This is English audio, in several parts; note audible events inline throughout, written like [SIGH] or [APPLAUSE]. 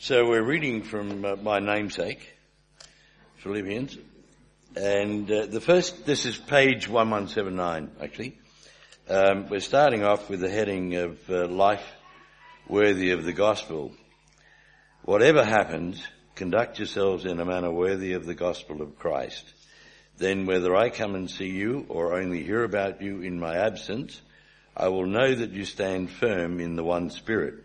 So we're reading from uh, my namesake, Philippians, and uh, the first, this is page 1179 actually. Um, we're starting off with the heading of uh, life worthy of the gospel. Whatever happens, conduct yourselves in a manner worthy of the gospel of Christ. Then whether I come and see you or only hear about you in my absence, I will know that you stand firm in the one spirit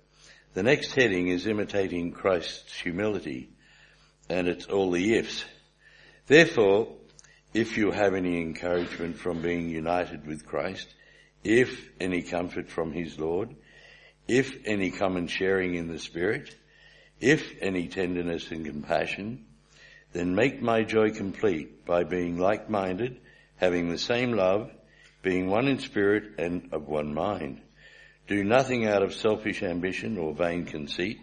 The next heading is imitating Christ's humility, and it's all the ifs. Therefore, if you have any encouragement from being united with Christ, if any comfort from his Lord, if any common sharing in the Spirit, if any tenderness and compassion, then make my joy complete by being like-minded, having the same love, being one in spirit and of one mind. Do nothing out of selfish ambition or vain conceit.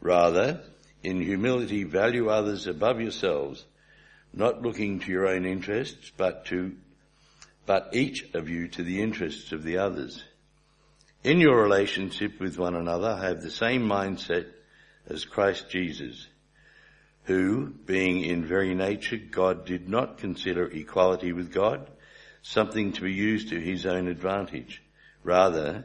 Rather, in humility value others above yourselves, not looking to your own interests, but to, but each of you to the interests of the others. In your relationship with one another, have the same mindset as Christ Jesus, who, being in very nature God, did not consider equality with God something to be used to his own advantage. Rather,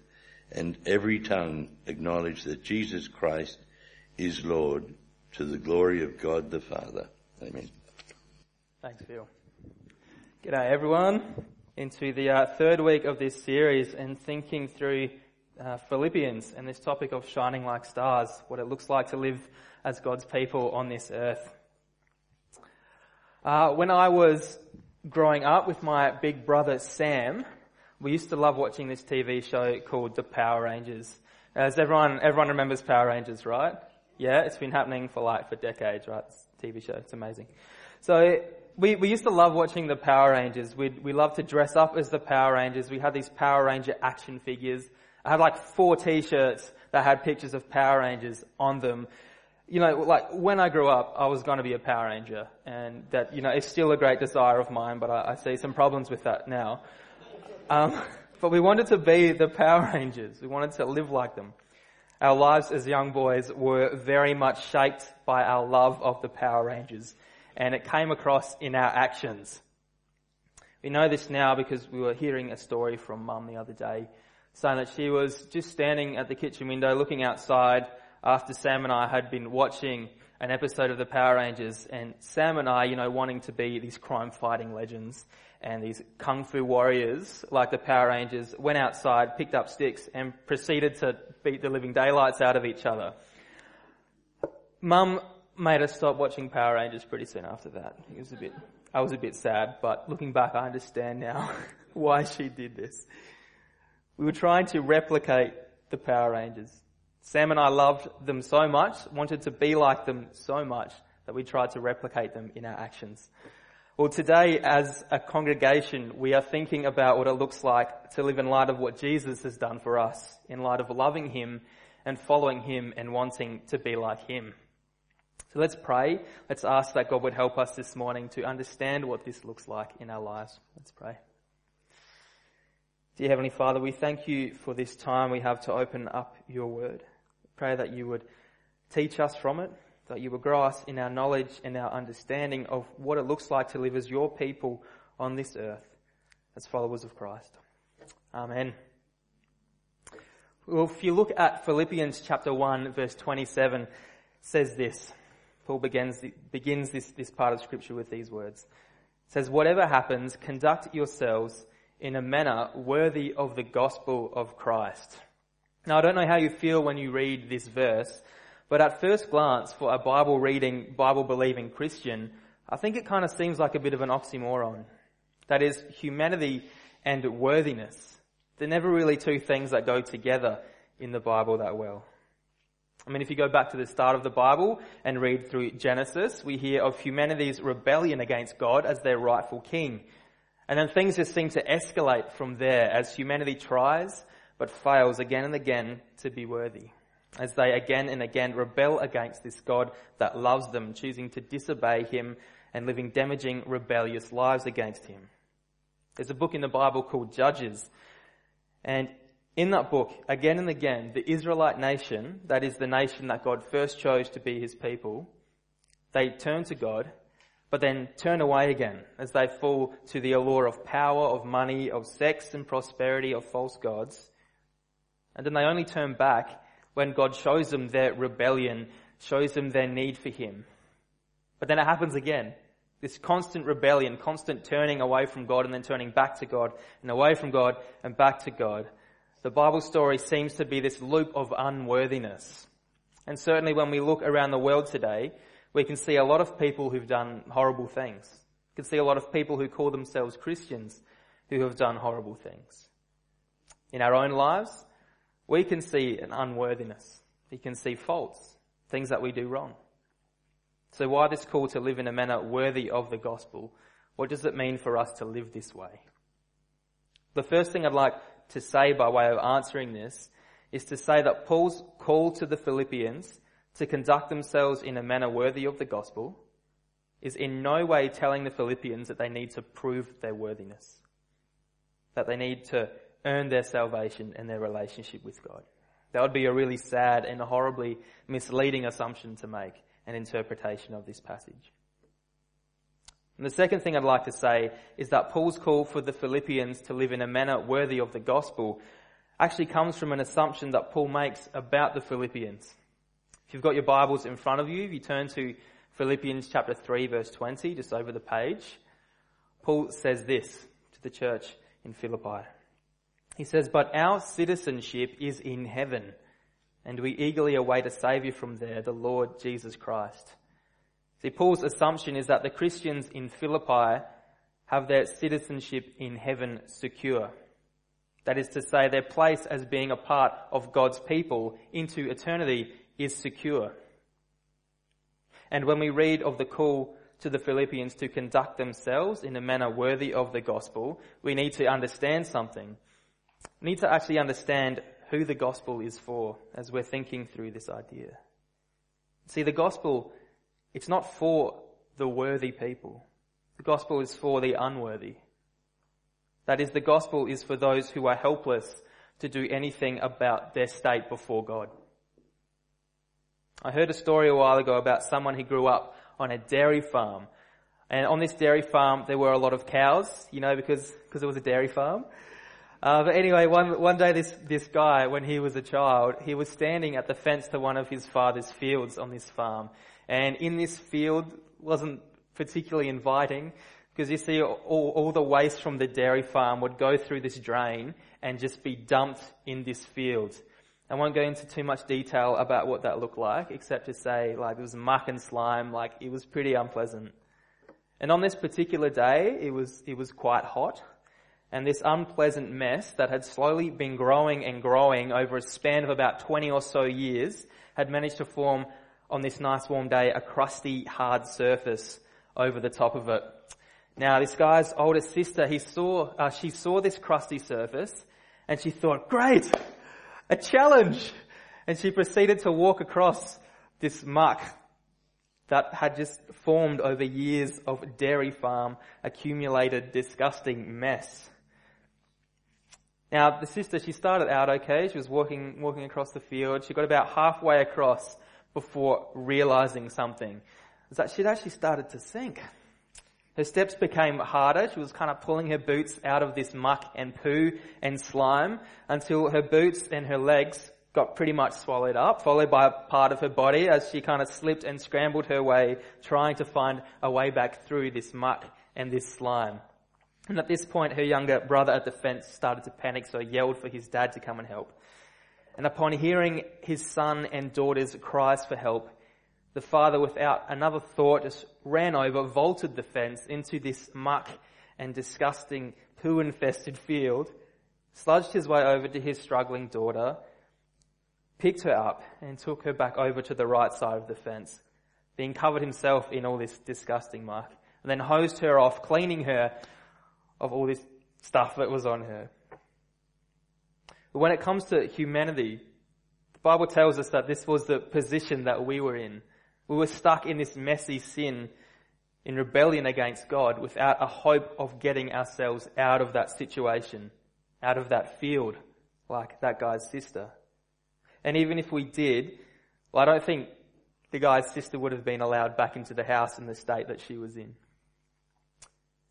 and every tongue acknowledge that Jesus Christ is Lord to the glory of God the Father. Amen. Thanks, Phil. G'day everyone. Into the uh, third week of this series and thinking through uh, Philippians and this topic of shining like stars, what it looks like to live as God's people on this earth. Uh, when I was growing up with my big brother Sam, we used to love watching this TV show called The Power Rangers. As everyone, everyone remembers Power Rangers, right? Yeah, it's been happening for like, for decades, right? It's TV show, it's amazing. So, we, we used to love watching the Power Rangers. we we loved to dress up as the Power Rangers. We had these Power Ranger action figures. I had like four t-shirts that had pictures of Power Rangers on them. You know, like when I grew up, I was going to be a Power Ranger, and that you know it's still a great desire of mine, but I, I see some problems with that now. Um, [LAUGHS] but we wanted to be the Power Rangers. We wanted to live like them. Our lives as young boys were very much shaped by our love of the Power Rangers, and it came across in our actions. We know this now because we were hearing a story from Mum the other day, saying that she was just standing at the kitchen window looking outside after Sam and I had been watching an episode of the Power Rangers, and Sam and I, you know, wanting to be these crime fighting legends and these kung fu warriors, like the Power Rangers, went outside, picked up sticks, and proceeded to beat the living daylights out of each other. Mum made us stop watching Power Rangers pretty soon after that. It was a bit, I was a bit sad, but looking back, I understand now [LAUGHS] why she did this. We were trying to replicate the Power Rangers. Sam and I loved them so much, wanted to be like them so much, that we tried to replicate them in our actions. Well, today as a congregation, we are thinking about what it looks like to live in light of what Jesus has done for us, in light of loving Him and following Him and wanting to be like Him. So let's pray. Let's ask that God would help us this morning to understand what this looks like in our lives. Let's pray. Dear Heavenly Father, we thank you for this time we have to open up your word. Pray that you would teach us from it, that you will grow us in our knowledge and our understanding of what it looks like to live as your people on this earth as followers of Christ. Amen. Well, if you look at Philippians chapter 1 verse 27, says this, Paul begins, begins this, this part of scripture with these words. It says, whatever happens, conduct yourselves in a manner worthy of the gospel of Christ. Now I don't know how you feel when you read this verse, but at first glance for a Bible reading, Bible believing Christian, I think it kind of seems like a bit of an oxymoron. That is, humanity and worthiness. They're never really two things that go together in the Bible that well. I mean, if you go back to the start of the Bible and read through Genesis, we hear of humanity's rebellion against God as their rightful king. And then things just seem to escalate from there as humanity tries but fails again and again to be worthy. As they again and again rebel against this God that loves them, choosing to disobey Him and living damaging, rebellious lives against Him. There's a book in the Bible called Judges. And in that book, again and again, the Israelite nation, that is the nation that God first chose to be his people, they turn to God, but then turn away again as they fall to the allure of power, of money, of sex and prosperity, of false gods. And then they only turn back when God shows them their rebellion, shows them their need for Him. But then it happens again. This constant rebellion, constant turning away from God and then turning back to God and away from God and back to God. The Bible story seems to be this loop of unworthiness. And certainly when we look around the world today, we can see a lot of people who've done horrible things. We can see a lot of people who call themselves Christians who have done horrible things. In our own lives, we can see an unworthiness. We can see faults, things that we do wrong. So why this call to live in a manner worthy of the gospel? What does it mean for us to live this way? The first thing I'd like to say by way of answering this is to say that Paul's call to the Philippians to conduct themselves in a manner worthy of the gospel is in no way telling the Philippians that they need to prove their worthiness, that they need to earn their salvation and their relationship with God. That would be a really sad and horribly misleading assumption to make an interpretation of this passage. And the second thing I'd like to say is that Paul's call for the Philippians to live in a manner worthy of the gospel actually comes from an assumption that Paul makes about the Philippians. If you've got your Bibles in front of you, if you turn to Philippians chapter 3 verse 20, just over the page, Paul says this to the church in Philippi. He says, but our citizenship is in heaven and we eagerly await a savior from there, the Lord Jesus Christ See, Paul's assumption is that the Christians in Philippi have their citizenship in heaven secure. That is to say, their place as being a part of God's people into eternity is secure. And when we read of the call to the Philippians to conduct themselves in a manner worthy of the gospel, we need to understand something. Need to actually understand who the gospel is for as we're thinking through this idea. See, the gospel it's not for the worthy people. The gospel is for the unworthy. That is, the gospel is for those who are helpless to do anything about their state before God. I heard a story a while ago about someone who grew up on a dairy farm. And on this dairy farm, there were a lot of cows, you know, because, because it was a dairy farm. Uh, but anyway, one, one day this, this guy, when he was a child, he was standing at the fence to one of his father's fields on this farm. And in this field wasn't particularly inviting because you see all, all the waste from the dairy farm would go through this drain and just be dumped in this field. I won't go into too much detail about what that looked like, except to say like it was muck and slime, like it was pretty unpleasant. And on this particular day, it was, it was quite hot. And this unpleasant mess that had slowly been growing and growing over a span of about 20 or so years had managed to form on this nice warm day a crusty hard surface over the top of it. Now this guy's older sister, he saw, uh, she saw this crusty surface and she thought, great, a challenge. And she proceeded to walk across this muck that had just formed over years of dairy farm accumulated disgusting mess. Now the sister, she started out okay. She was walking, walking across the field. She got about halfway across before realizing something is that she'd actually started to sink. Her steps became harder. She was kind of pulling her boots out of this muck and poo and slime until her boots and her legs got pretty much swallowed up, followed by a part of her body as she kind of slipped and scrambled her way, trying to find a way back through this muck and this slime. And at this point, her younger brother at the fence started to panic, so yelled for his dad to come and help. And upon hearing his son and daughter's cries for help, the father, without another thought, just ran over, vaulted the fence into this muck and disgusting poo infested field, sludged his way over to his struggling daughter, picked her up and took her back over to the right side of the fence, being covered himself in all this disgusting muck, and then hosed her off, cleaning her of all this stuff that was on her. But when it comes to humanity, the Bible tells us that this was the position that we were in. We were stuck in this messy sin in rebellion against God without a hope of getting ourselves out of that situation, out of that field, like that guy's sister. And even if we did, well, I don't think the guy's sister would have been allowed back into the house in the state that she was in.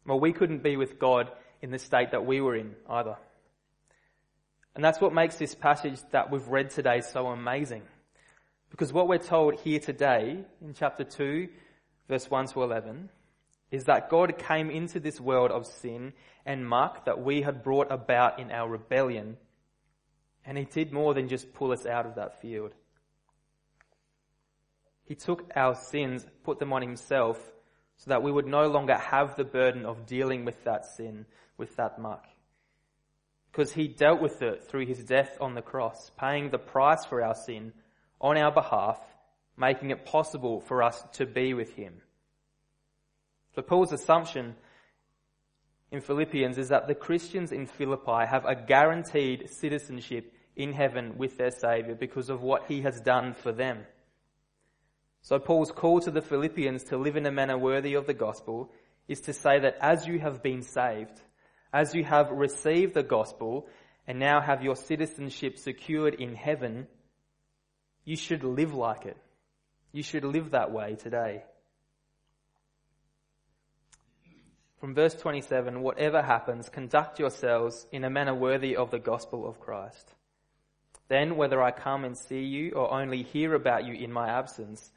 Well, we couldn't be with God in the state that we were in either. And that's what makes this passage that we've read today so amazing. Because what we're told here today in chapter 2, verse 1 to 11, is that God came into this world of sin and muck that we had brought about in our rebellion and he did more than just pull us out of that field. He took our sins, put them on himself, so that we would no longer have the burden of dealing with that sin, with that muck. Because he dealt with it through his death on the cross, paying the price for our sin on our behalf, making it possible for us to be with him. So Paul's assumption in Philippians is that the Christians in Philippi have a guaranteed citizenship in heaven with their Saviour because of what he has done for them. So Paul's call to the Philippians to live in a manner worthy of the gospel is to say that as you have been saved, as you have received the gospel and now have your citizenship secured in heaven, you should live like it. You should live that way today. From verse 27, whatever happens, conduct yourselves in a manner worthy of the gospel of Christ. Then, whether I come and see you or only hear about you in my absence,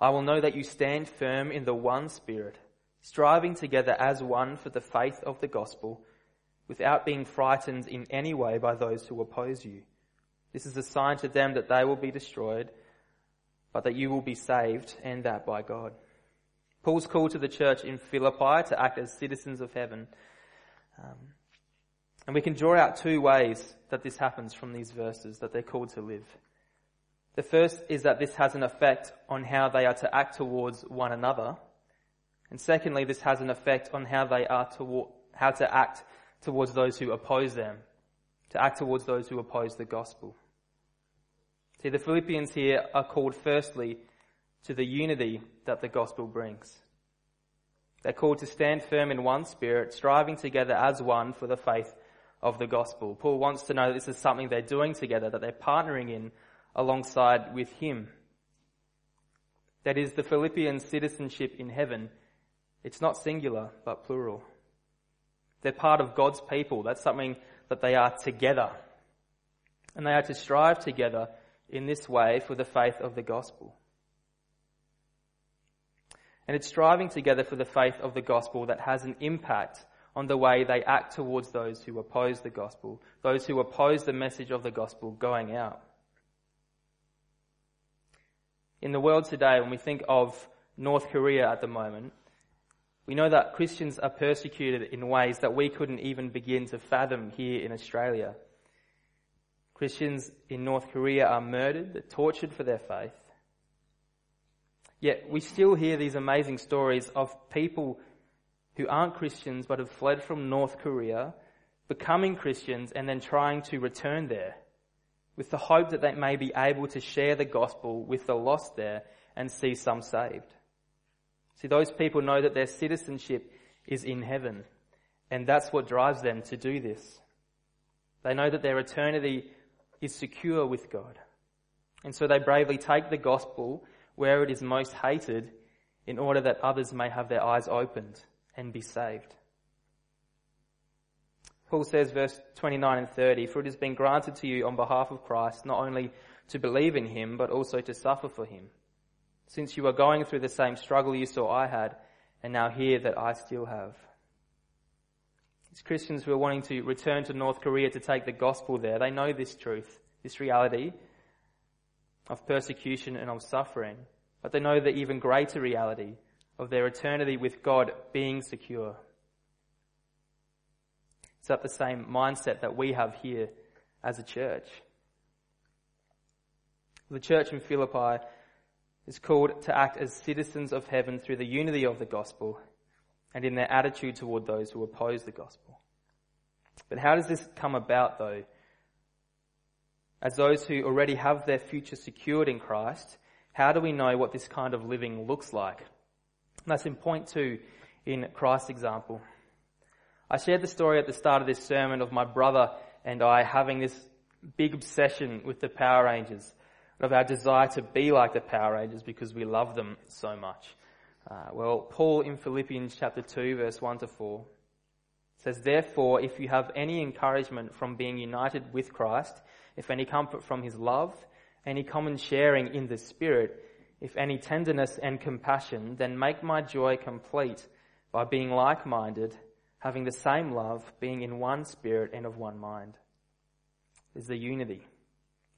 I will know that you stand firm in the one Spirit, striving together as one for the faith of the gospel, without being frightened in any way by those who oppose you. This is a sign to them that they will be destroyed, but that you will be saved, and that by God. Paul's call to the church in Philippi to act as citizens of heaven. Um, and we can draw out two ways that this happens from these verses that they're called to live. The first is that this has an effect on how they are to act towards one another. And secondly, this has an effect on how they are to, how to act towards those who oppose them, to act towards those who oppose the gospel. See, the Philippians here are called firstly to the unity that the gospel brings. They're called to stand firm in one spirit, striving together as one for the faith of the gospel. Paul wants to know that this is something they're doing together, that they're partnering in alongside with him. That is the Philippian citizenship in heaven. It's not singular, but plural. They're part of God's people. That's something that they are together. And they are to strive together in this way for the faith of the gospel. And it's striving together for the faith of the gospel that has an impact on the way they act towards those who oppose the gospel, those who oppose the message of the gospel going out. In the world today, when we think of North Korea at the moment, we know that Christians are persecuted in ways that we couldn't even begin to fathom here in Australia. Christians in North Korea are murdered, tortured for their faith. Yet we still hear these amazing stories of people who aren't Christians but have fled from North Korea, becoming Christians and then trying to return there with the hope that they may be able to share the gospel with the lost there and see some saved. See, those people know that their citizenship is in heaven and that's what drives them to do this. They know that their eternity is secure with God. And so they bravely take the gospel where it is most hated in order that others may have their eyes opened and be saved. Paul says, verse 29 and 30, For it has been granted to you on behalf of Christ not only to believe in him, but also to suffer for him. Since you are going through the same struggle you saw I had, and now hear that I still have. It's Christians who are wanting to return to North Korea to take the gospel there. They know this truth, this reality of persecution and of suffering, but they know the even greater reality of their eternity with God being secure. That the same mindset that we have here as a church. The church in Philippi is called to act as citizens of heaven through the unity of the gospel and in their attitude toward those who oppose the gospel. But how does this come about though? As those who already have their future secured in Christ, how do we know what this kind of living looks like? And that's in point two in Christ's example. I shared the story at the start of this sermon of my brother and I having this big obsession with the Power Rangers, and of our desire to be like the Power Rangers because we love them so much. Uh, well, Paul in Philippians chapter 2 verse 1 to 4 says, Therefore, if you have any encouragement from being united with Christ, if any comfort from his love, any common sharing in the Spirit, if any tenderness and compassion, then make my joy complete by being like-minded, having the same love, being in one spirit and of one mind. Is the unity.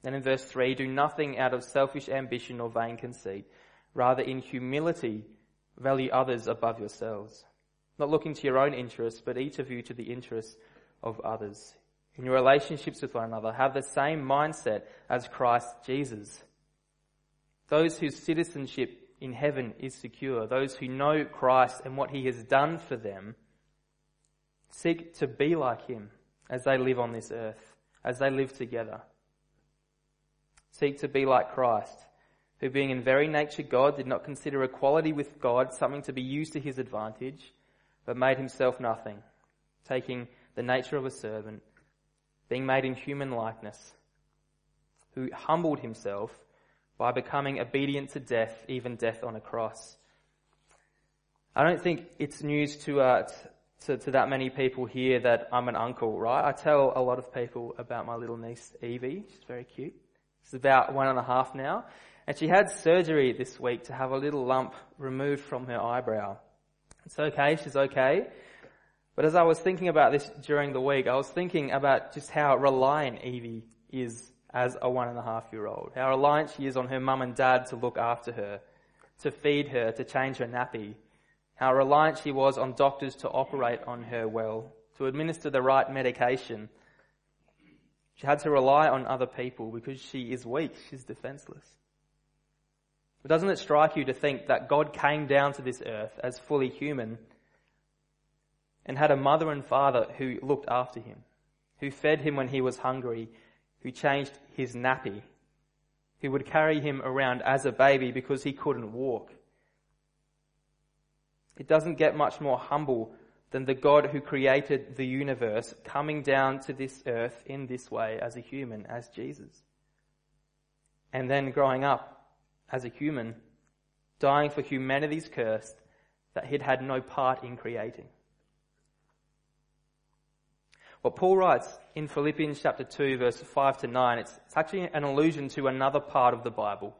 Then in verse 3, do nothing out of selfish ambition or vain conceit. Rather, in humility, value others above yourselves. Not looking to your own interests, but each of you to the interests of others. In your relationships with one another, have the same mindset as Christ Jesus. Those whose citizenship in heaven is secure, those who know Christ and what he has done for them, seek to be like him as they live on this earth, as they live together. Seek to be like Christ, who being in very nature God did not consider equality with God something to be used to his advantage, but made himself nothing, taking the nature of a servant, being made in human likeness, who humbled himself by becoming obedient to death, even death on a cross. I don't think it's news to, uh, to, to, that many people here that I'm an uncle, right? I tell a lot of people about my little niece, Evie. She's very cute. She's about one and a half now. And she had surgery this week to have a little lump removed from her eyebrow. It's okay, she's okay. But as I was thinking about this during the week, I was thinking about just how reliant Evie is as a one and a half year old. How reliant she is on her mum and dad to look after her, to feed her, to change her nappy. How reliant she was on doctors to operate on her well, to administer the right medication. She had to rely on other people because she is weak, she's defenseless. But doesn't it strike you to think that God came down to this earth as fully human and had a mother and father who looked after him, who fed him when he was hungry, who changed his nappy, who would carry him around as a baby because he couldn't walk. It doesn't get much more humble than the God who created the universe coming down to this earth in this way as a human, as Jesus. And then growing up as a human, dying for humanity's curse that he'd had no part in creating. What Paul writes in Philippians chapter 2 verse 5 to 9, it's, it's actually an allusion to another part of the Bible,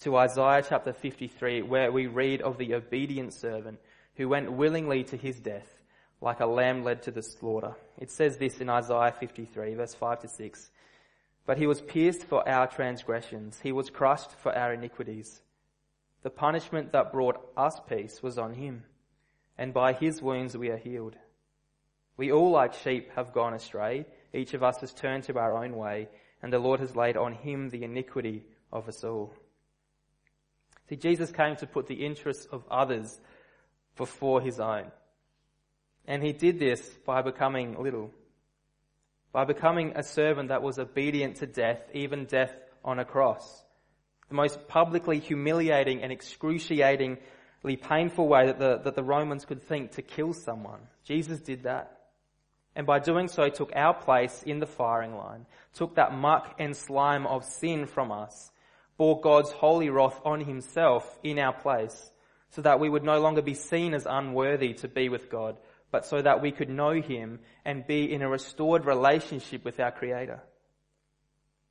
to Isaiah chapter 53, where we read of the obedient servant who went willingly to his death, like a lamb led to the slaughter. It says this in Isaiah 53 verse 5 to 6. But he was pierced for our transgressions. He was crushed for our iniquities. The punishment that brought us peace was on him, and by his wounds we are healed. We all, like sheep, have gone astray. Each of us has turned to our own way, and the Lord has laid on him the iniquity of us all. See, Jesus came to put the interests of others before his own. And he did this by becoming little. By becoming a servant that was obedient to death, even death on a cross. The most publicly humiliating and excruciatingly painful way that the, that the Romans could think to kill someone. Jesus did that and by doing so took our place in the firing line, took that muck and slime of sin from us, bore God's holy wrath on himself in our place, so that we would no longer be seen as unworthy to be with God, but so that we could know him and be in a restored relationship with our Creator.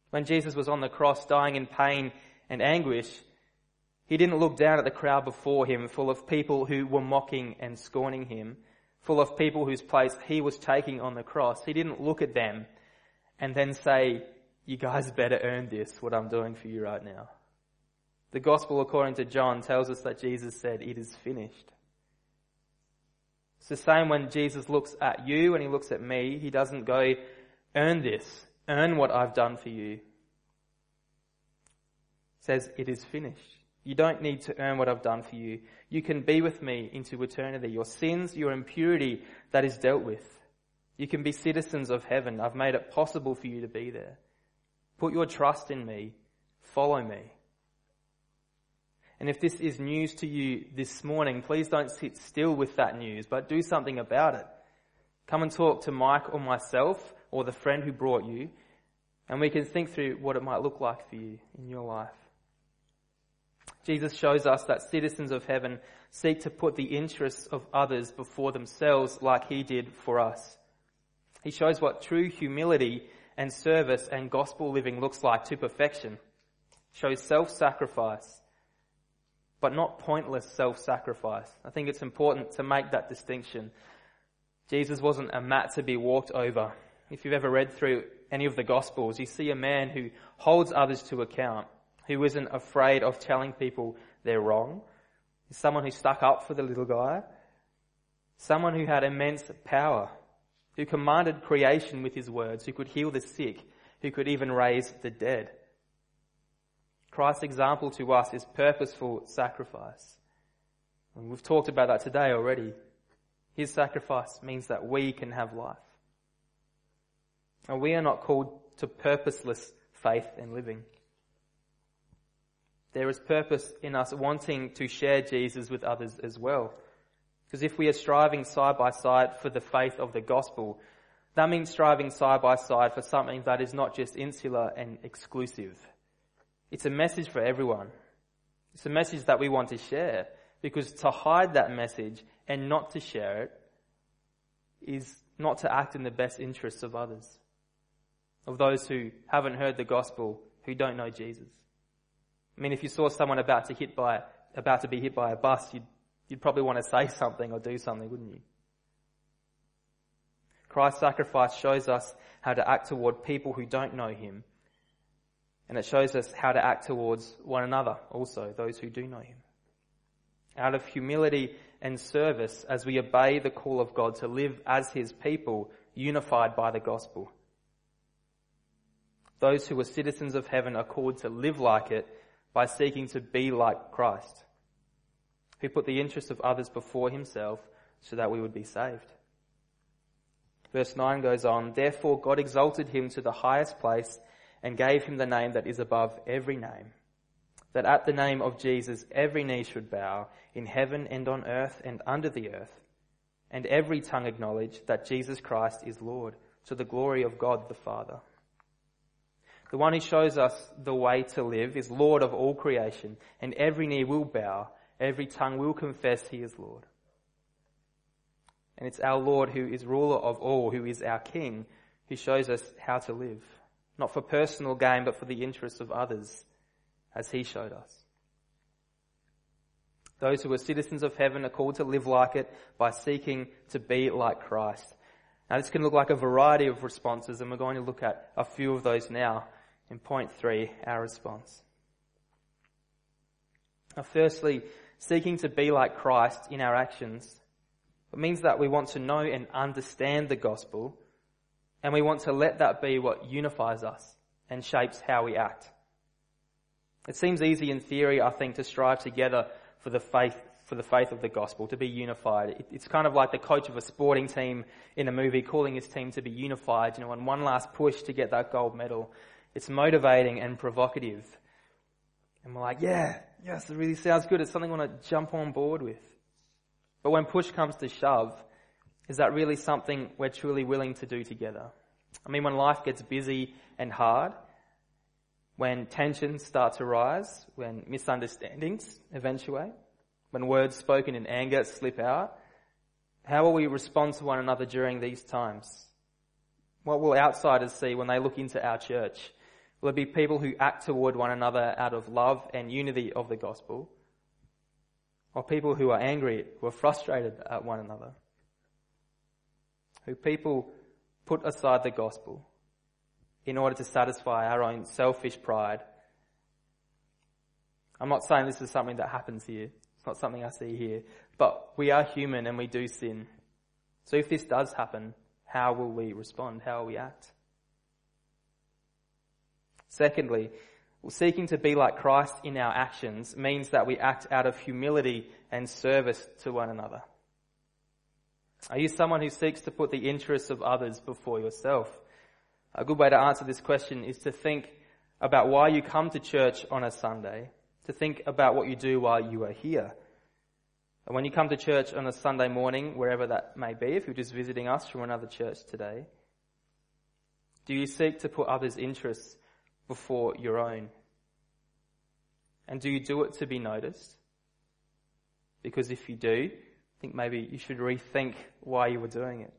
When Jesus was on the cross dying in pain and anguish, he didn't look down at the crowd before him full of people who were mocking and scorning him, full of people whose place he was taking on the cross. He didn't look at them and then say, you guys better earn this, what I'm doing for you right now. The gospel according to John tells us that Jesus said, it is finished. It's the same when Jesus looks at you and he looks at me. He doesn't go, earn this, earn what I've done for you. He says, it is finished. You don't need to earn what I've done for you. You can be with me into eternity. Your sins, your impurity, that is dealt with. You can be citizens of heaven. I've made it possible for you to be there. Put your trust in me. Follow me. And if this is news to you this morning, please don't sit still with that news, but do something about it. Come and talk to Mike or myself or the friend who brought you, and we can think through what it might look like for you in your life. Jesus shows us that citizens of heaven seek to put the interests of others before themselves like he did for us. He shows what true humility and service and gospel living looks like to perfection. Shows self-sacrifice, but not pointless self-sacrifice. I think it's important to make that distinction. Jesus wasn't a mat to be walked over. If you've ever read through any of the gospels, you see a man who holds others to account who isn't afraid of telling people they're wrong. Someone who stuck up for the little guy. Someone who had immense power, who commanded creation with his words, who could heal the sick, who could even raise the dead. Christ's example to us is purposeful sacrifice. And we've talked about that today already. His sacrifice means that we can have life. And we are not called to purposeless faith and living. There is purpose in us wanting to share Jesus with others as well. Because if we are striving side by side for the faith of the gospel, that means striving side by side for something that is not just insular and exclusive. It's a message for everyone. It's a message that we want to share. Because to hide that message and not to share it is not to act in the best interests of others. Of those who haven't heard the gospel, who don't know Jesus. I mean, if you saw someone about to hit by, about to be hit by a bus, you'd, you'd probably want to say [LAUGHS] something or do something, wouldn't you? Christ's sacrifice shows us how to act toward people who don't know Him. And it shows us how to act towards one another also, those who do know Him. Out of humility and service as we obey the call of God to live as His people, unified by the gospel. Those who are citizens of heaven are called to live like it by seeking to be like Christ, who put the interests of others before himself so that we would be saved. Verse 9 goes on, Therefore God exalted him to the highest place and gave him the name that is above every name, that at the name of Jesus every knee should bow in heaven and on earth and under the earth, and every tongue acknowledge that Jesus Christ is Lord, to the glory of God the Father. The one who shows us the way to live is Lord of all creation, and every knee will bow, every tongue will confess he is Lord. And it's our Lord who is ruler of all, who is our King, who shows us how to live. Not for personal gain, but for the interests of others, as he showed us. Those who are citizens of heaven are called to live like it by seeking to be like Christ. Now this can look like a variety of responses and we're going to look at a few of those now. In point three, our response. Now, firstly, seeking to be like Christ in our actions. It means that we want to know and understand the gospel, and we want to let that be what unifies us and shapes how we act. It seems easy in theory, I think, to strive together for the faith, for the faith of the gospel, to be unified. It's kind of like the coach of a sporting team in a movie calling his team to be unified, you know, on one last push to get that gold medal. It's motivating and provocative. And we're like, yeah, yes, it really sounds good. It's something I want to jump on board with. But when push comes to shove, is that really something we're truly willing to do together? I mean, when life gets busy and hard, when tensions start to rise, when misunderstandings eventuate, when words spoken in anger slip out, How will we respond to one another during these times? What will outsiders see when they look into our church? Will it be people who act toward one another out of love and unity of the gospel? Or people who are angry, who are frustrated at one another? Who people put aside the gospel in order to satisfy our own selfish pride. I'm not saying this is something that happens here. It's not something I see here. But we are human and we do sin. So if this does happen, how will we respond? How will we act? Secondly, seeking to be like Christ in our actions means that we act out of humility and service to one another. Are you someone who seeks to put the interests of others before yourself? A good way to answer this question is to think about why you come to church on a Sunday, to think about what you do while you are here. And when you come to church on a Sunday morning, wherever that may be, if you're just visiting us from another church today, do you seek to put others' interests before your own? And do you do it to be noticed? Because if you do, I think maybe you should rethink why you were doing it.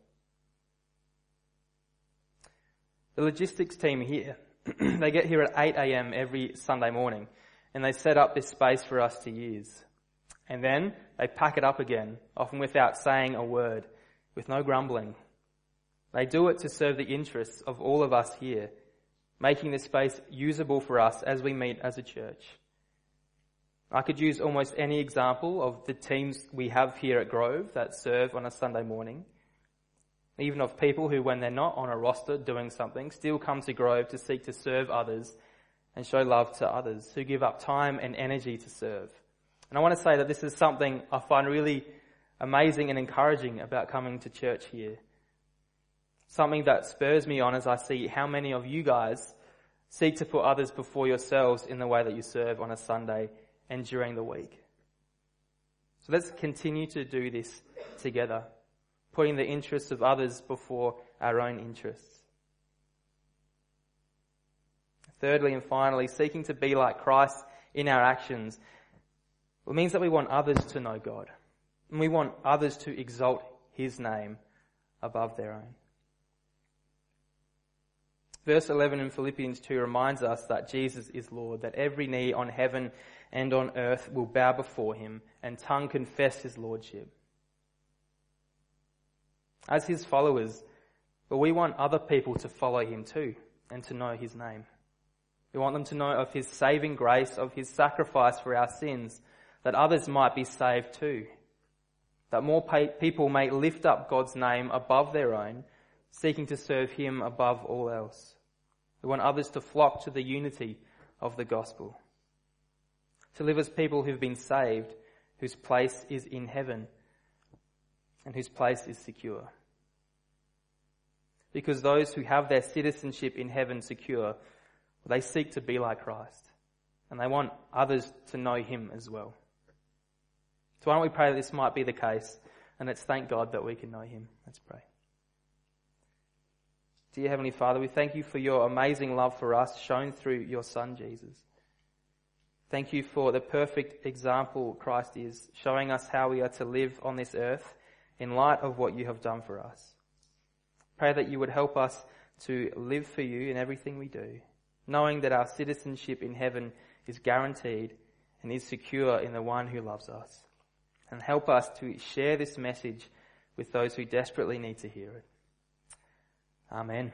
The logistics team here, [CLEARS THROAT] they get here at 8 a.m. every Sunday morning and they set up this space for us to use. And then they pack it up again, often without saying a word, with no grumbling. They do it to serve the interests of all of us here, making this space usable for us as we meet as a church. I could use almost any example of the teams we have here at Grove that serve on a Sunday morning even of people who, when they're not on a roster doing something, still come to Grove to seek to serve others and show love to others, who give up time and energy to serve. And I want to say that this is something I find really amazing and encouraging about coming to church here. Something that spurs me on as I see how many of you guys seek to put others before yourselves in the way that you serve on a Sunday and during the week. So let's continue to do this together putting the interests of others before our own interests. Thirdly and finally, seeking to be like Christ in our actions it means that we want others to know God. And we want others to exalt His name above their own. Verse 11 in Philippians 2 reminds us that Jesus is Lord, that every knee on heaven and on earth will bow before Him and tongue confess His Lordship as his followers, but we want other people to follow him too and to know his name. We want them to know of his saving grace, of his sacrifice for our sins, that others might be saved too. That more people may lift up God's name above their own, seeking to serve him above all else. We want others to flock to the unity of the gospel. To live as people who've been saved, whose place is in heaven, and whose place is secure. Because those who have their citizenship in heaven secure, they seek to be like Christ. And they want others to know him as well. So why don't we pray that this might be the case, and let's thank God that we can know him. Let's pray. Dear Heavenly Father, we thank you for your amazing love for us shown through your Son, Jesus. Thank you for the perfect example Christ is, showing us how we are to live on this earth in light of what you have done for us. Pray that you would help us to live for you in everything we do, knowing that our citizenship in heaven is guaranteed and is secure in the one who loves us. And help us to share this message with those who desperately need to hear it. Amen.